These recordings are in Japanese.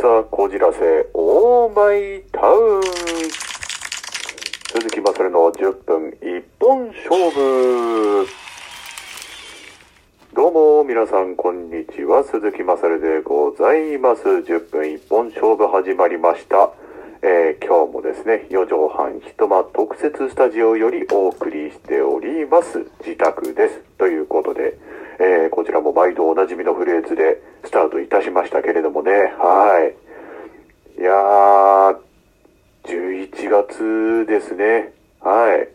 ザこじらせオーマイタウン。鈴木まさるの10分一本勝負。どうも皆さんこんにちは。鈴木まさるでございます。10分一本勝負始まりましたえー、今日もですね、四畳半一間特設スタジオよりお送りしております。自宅です。ということで、えー、こちらも毎度おなじみのフレーズでスタートいたしましたけれどもね、はい。いやー、11月ですね。はい。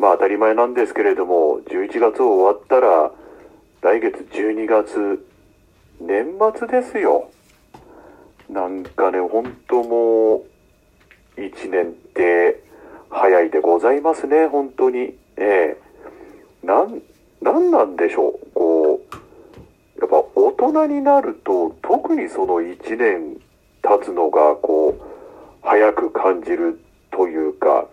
まあ当たり前なんですけれども、11月終わったら、来月12月、年末ですよ。なんかね、ほんともう、1年って早いでございますね、本当に。ええー、なん、なんなんでしょう。こう、大人になると、特にその1年経つのが、こう、早く感じるというか、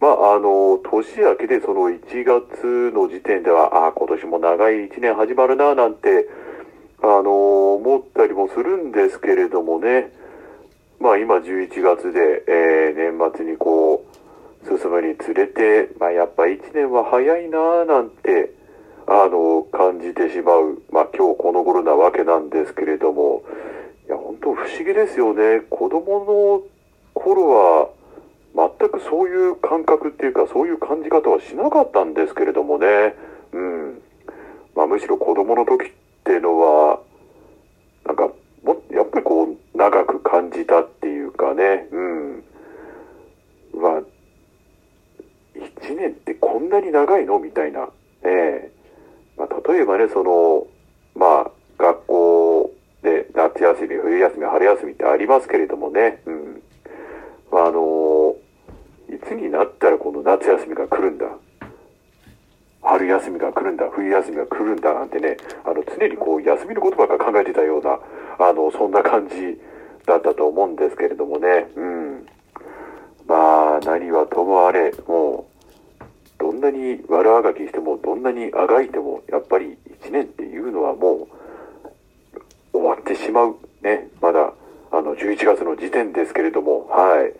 まあ、あの、年明けでその1月の時点では、ああ、今年も長い1年始まるな、なんて、あの、思ったりもするんですけれどもね、まあ今11月で、えー、年末にこう、進むにつれて、まあやっぱ1年は早いな、なんて、あの、感じてしまう、まあ今日この頃なわけなんですけれども、いや、本当不思議ですよね。子供の頃は、全くそういう感覚っていうか、そういう感じ方はしなかったんですけれどもね。うん。まあむしろ子供の時っていうのは、なんか、も、やっぱりこう、長く感じたっていうかね。うん。まあ、一年ってこんなに長いの？みたいな。ええ、例えばね、その、まあ、学校で夏休み、冬休み、春休みってありますけれどもね、うん。まあ、あの、いつになったらこの夏休みが来るんだ？春休みが来るんだ、冬休みが来るんだ？なんてね、あの、常にこう、休みのことばっか考えてたような、あの、そんな感じだったと思うんですけれどもね、うん。まあ、何はともあれ、もう、んなに悪あがきしても、どんなにあがいても、やっぱり1年っていうのはもう、終わってしまう。ね、まだ、あの、11月の時点ですけれども、はい。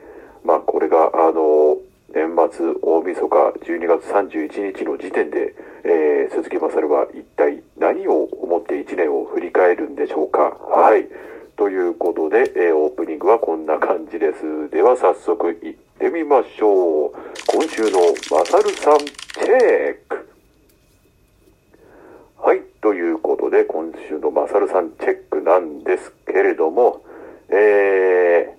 まあ、これが、あの、年末、大晦日、12月31日の時点で、えー、鈴木まさるは一体何を思って1年を振り返るんでしょうか。はい。ということで、えー、オープニングはこんな感じです。では早速行ってみましょう。今週のまさるさんチェック。はい、ということで今週のまさるさんチェックなんですけれども、えー、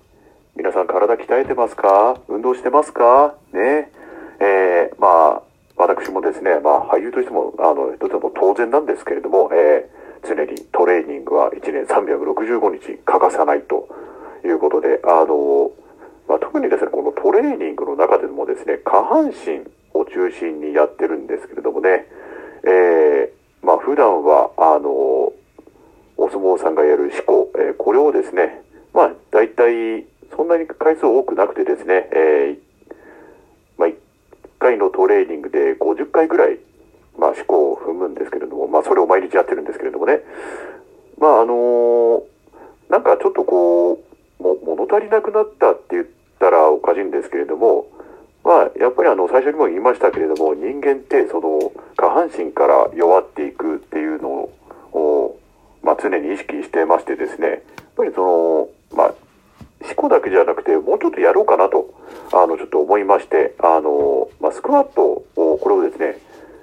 皆さん体鍛えてますか？運動してますか？ね。えー、まあ、私もですね、まあ俳優としても、あの、とても当然なんですけれども、えー常にトレーニングは1年365日欠かさないということで、あの、まあ、特にですね、このトレーニングの中でもですね、下半身を中心にやってるんですけれどもね、えー、まあ、普段は、あの、お相撲さんがやる思考、えー、これをですね、まあ、大体、そんなに回数多くなくてですね、えー、まあ、1回のトレーニングで50回ぐらいまあ、思考を踏むんですけれども、まあ、それを毎日やってるんですけれどもね。まあ、あのー、なんかちょっとこう、も、物足りなくなったって言ったらおかしいんですけれども、まあ、やっぱりあの、最初にも言いましたけれども、人間ってその、下半身から弱っていくっていうのを、まあ、常に意識してましてですね、やっぱりその、まあ、思考だけじゃなくて、もうちょっとやろうかなと、あの、ちょっと思いまして、あの、まあ、スクワットを、これをですね、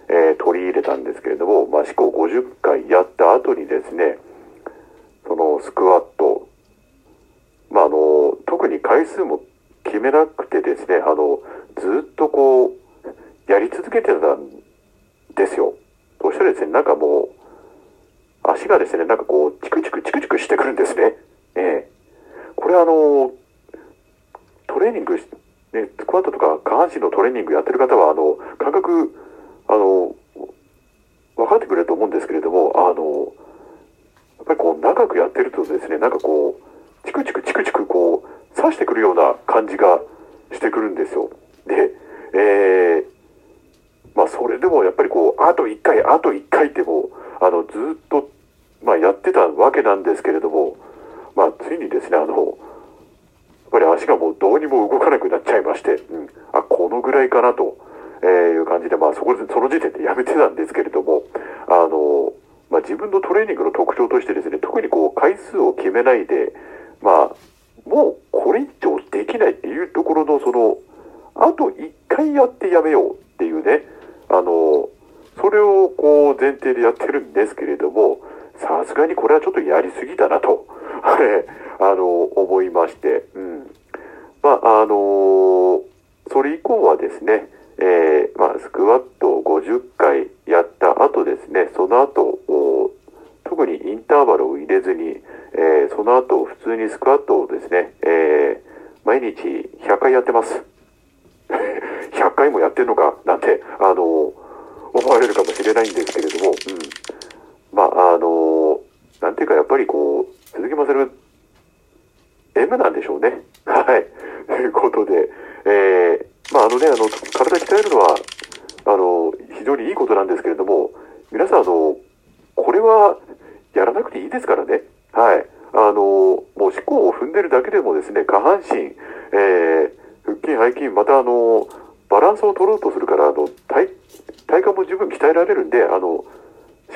えー、取り入れたんですけれども、まあ、試行50回やった後にですね、そのスクワット、まあ、あの、特に回数も決めなくてですね、あの、ずっとこう、やり続けてたんですよ。そしたらですね、なんかもう、足がですね、なんかこう、チクチクチクチクしてくるんですね。ええこれあの、トレーニング、ね、スクワットとか下半身のトレーニングやってる方は、あの、感覚あの、分かってくれると思うんですけれども、あの、やっぱりこう長くやってるとですね、なんかこう、チクチクチクチクこう、刺してくるような感じがしてくるんですよ。で、えー、まあそれでもやっぱりこう、あと一回、あと一回ってもう、あの、ずっと、まあやってたわけなんですけれども、まあ、ついにですね、あの、やっぱり足がもうどうにも動かなくなっちゃいまして、うん、あ、このぐらいかなと、えいう感じで、まあ、そこで、その時点でやめてたんですけれども、あの、まあ、自分のトレーニングの特徴としてですね、特にこう、回数を決めないで、まあ、もうこれ以上できないっていうところの、その、あと一回やってやめようっていうね、あの、それをこう前提でやってるんですけれども、さすがにこれはちょっとやりすぎだなと、あの、思いまして、うん。まあ、あのそれ以降はですね、えーまあ、スクワットを50回やった後ですね、その後、お特にインターバルを入れずに、えーその後、普通にスクワットをですね、えー毎日100回やってます。100回もやってんのかて、あの思われるかもしれないんですけれども、うん。まあ、あのなんていうかやっぱりこう、鈴木まさる M なんでしょうね。はい。ということで、えー、まああのね、あの、体鍛えるのは、あの、非常にいいことなんですけれども、皆さんあの、これはやらなくていいですからね。はい。あの、もう思考を踏んでるだけでもですね、下半身、えー、腹筋、背筋、またあの、バランスを取ろうとするから、あの、体、体幹も十分鍛えられるんで、あの、思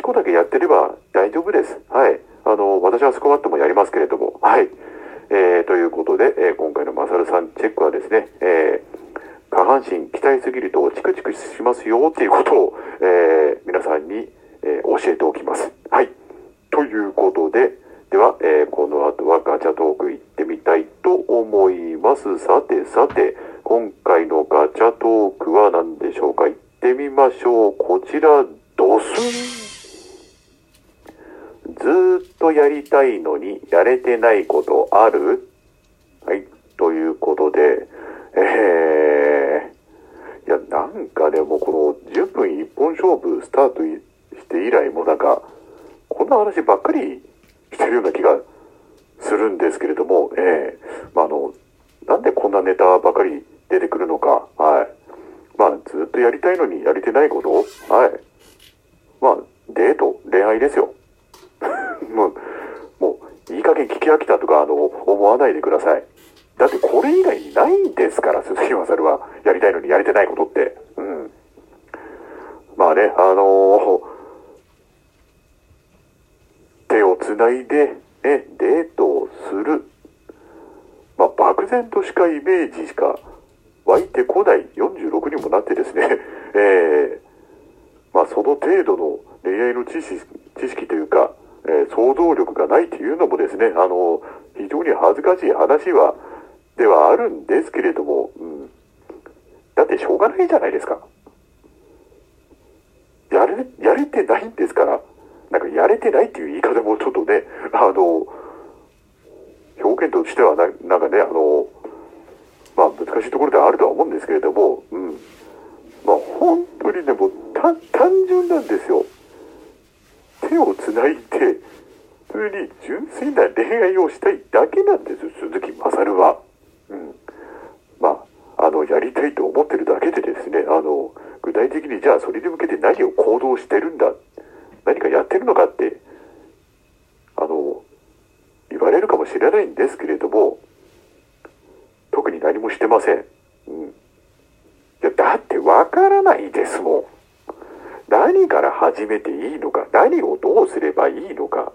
考だけやってれば大丈夫です。はい。あの、私はスクワットもやりますけれども、はい。えー、ということで、えー今回のマサルさんチェックはですね、えー下半身鍛えすぎるとチクチクしますよっていうことを、えー皆さんに、えー教えておきます。はい。ということで、では、えーこの後はガチャトーク行ってみたいと思います。さてさて、今回のガチャトークは何でしょうか行ってみましょう。こちら、ドスンずっとやりたいのにやれてないことある？はい。ということで、えー、いや、なんかね、もこの10分一本勝負スタートして以来もなんか、こんな話ばっかりしてるような気がするんですけれども、ええまあ、あの、なんでこんなネタばかり出てくるのか、は。やりたいのにやれてないこと？はい。まあ、デート、恋愛ですよ。もう、もう、いい加減聞き飽きたとか、あの、思わないでください。だってこれ以外にないんですから、鈴木まさるは。やりたいのにやれてないことって。うん。まあね、あのー手をつないで、ね、デートをする。まあ、漠然としかイメージしか湧いてこない46にもなってですね、えーまあ、その程度の恋愛の知識知識というか、えー想像力がないというのもですね、あの、非常に恥ずかしい話は、ではあるんですけれども、うん。だってしょうがないじゃないですか。やれ、やれてないんですから、なんかやれてないっていう言い方もちょっとね、あの、表現としてはな、なんかね、あの、まあ難しいところではあるとは思うんですけれども、うん。まあ本当にね、もう単純なんですよ。手をつないで、普通に純粋な恋愛をしたいだけなんです、鈴木まさるは。うん。まあ、あの、やりたいと思ってるだけでですね、あの、具体的にじゃあそれに向けて何を行動してるんだ、何かやってるのかって、あの、言われるかもしれないんですけれども、もしてません。うん。だってわからないですもん。何から始めていいのか、何をどうすればいいのか、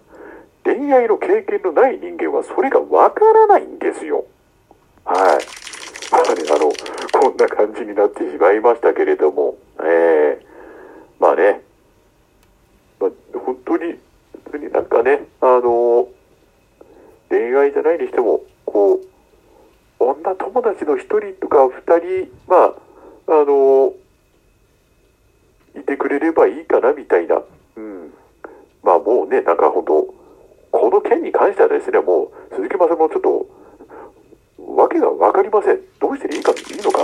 恋愛の経験のない人間はそれがわからないんですよ。はい。まあね、あの、こんな感じになってしまいましたけれども、ええまあね、まあ、本当に、本当になんかね、あの、恋愛じゃないにしても、女友達の一人とか二人、まあ、あの、いてくれればいいかなみたいな。うん。まあもうね、なんか本当この件に関してはですね、もう鈴木まさみもちょっと、わけがわかりません。どうしていいか、いいのか、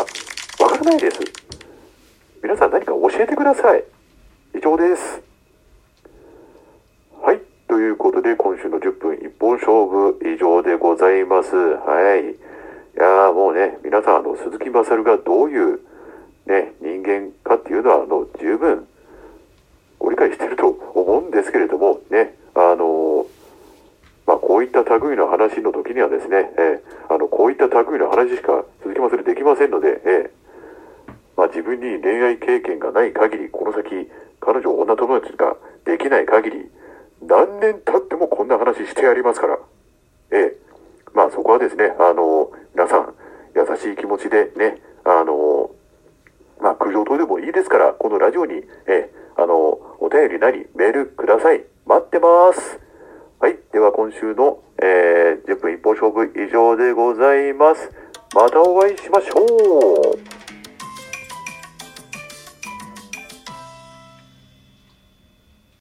わからないです。皆さん何か教えてください。以上です。はい。ということで、今週の10分一本勝負以上でございます。はい。いやーもうね、皆さん、あの、鈴木まさるがどういう、ね、人間かっていうのは、あの、十分ご理解してると思うんですけれども、ね、あの、まあ、こういった類の話の時にはですね、えー、あの、こういった類の話しか続きませんできませんので、えー、まあ自分に恋愛経験がない限り、この先、彼女、女友達ができない限り、何年経ってもこんな話してやりますから。ええまあそこはですね、あの、皆さん、優しい気持ちでね、あの、まあ苦情等でもいいですから、このラジオに、えあの、お便りなりメールください。待ってます。はい。では今週の、えー、10分一方勝負以上でございます。またお会いしましょう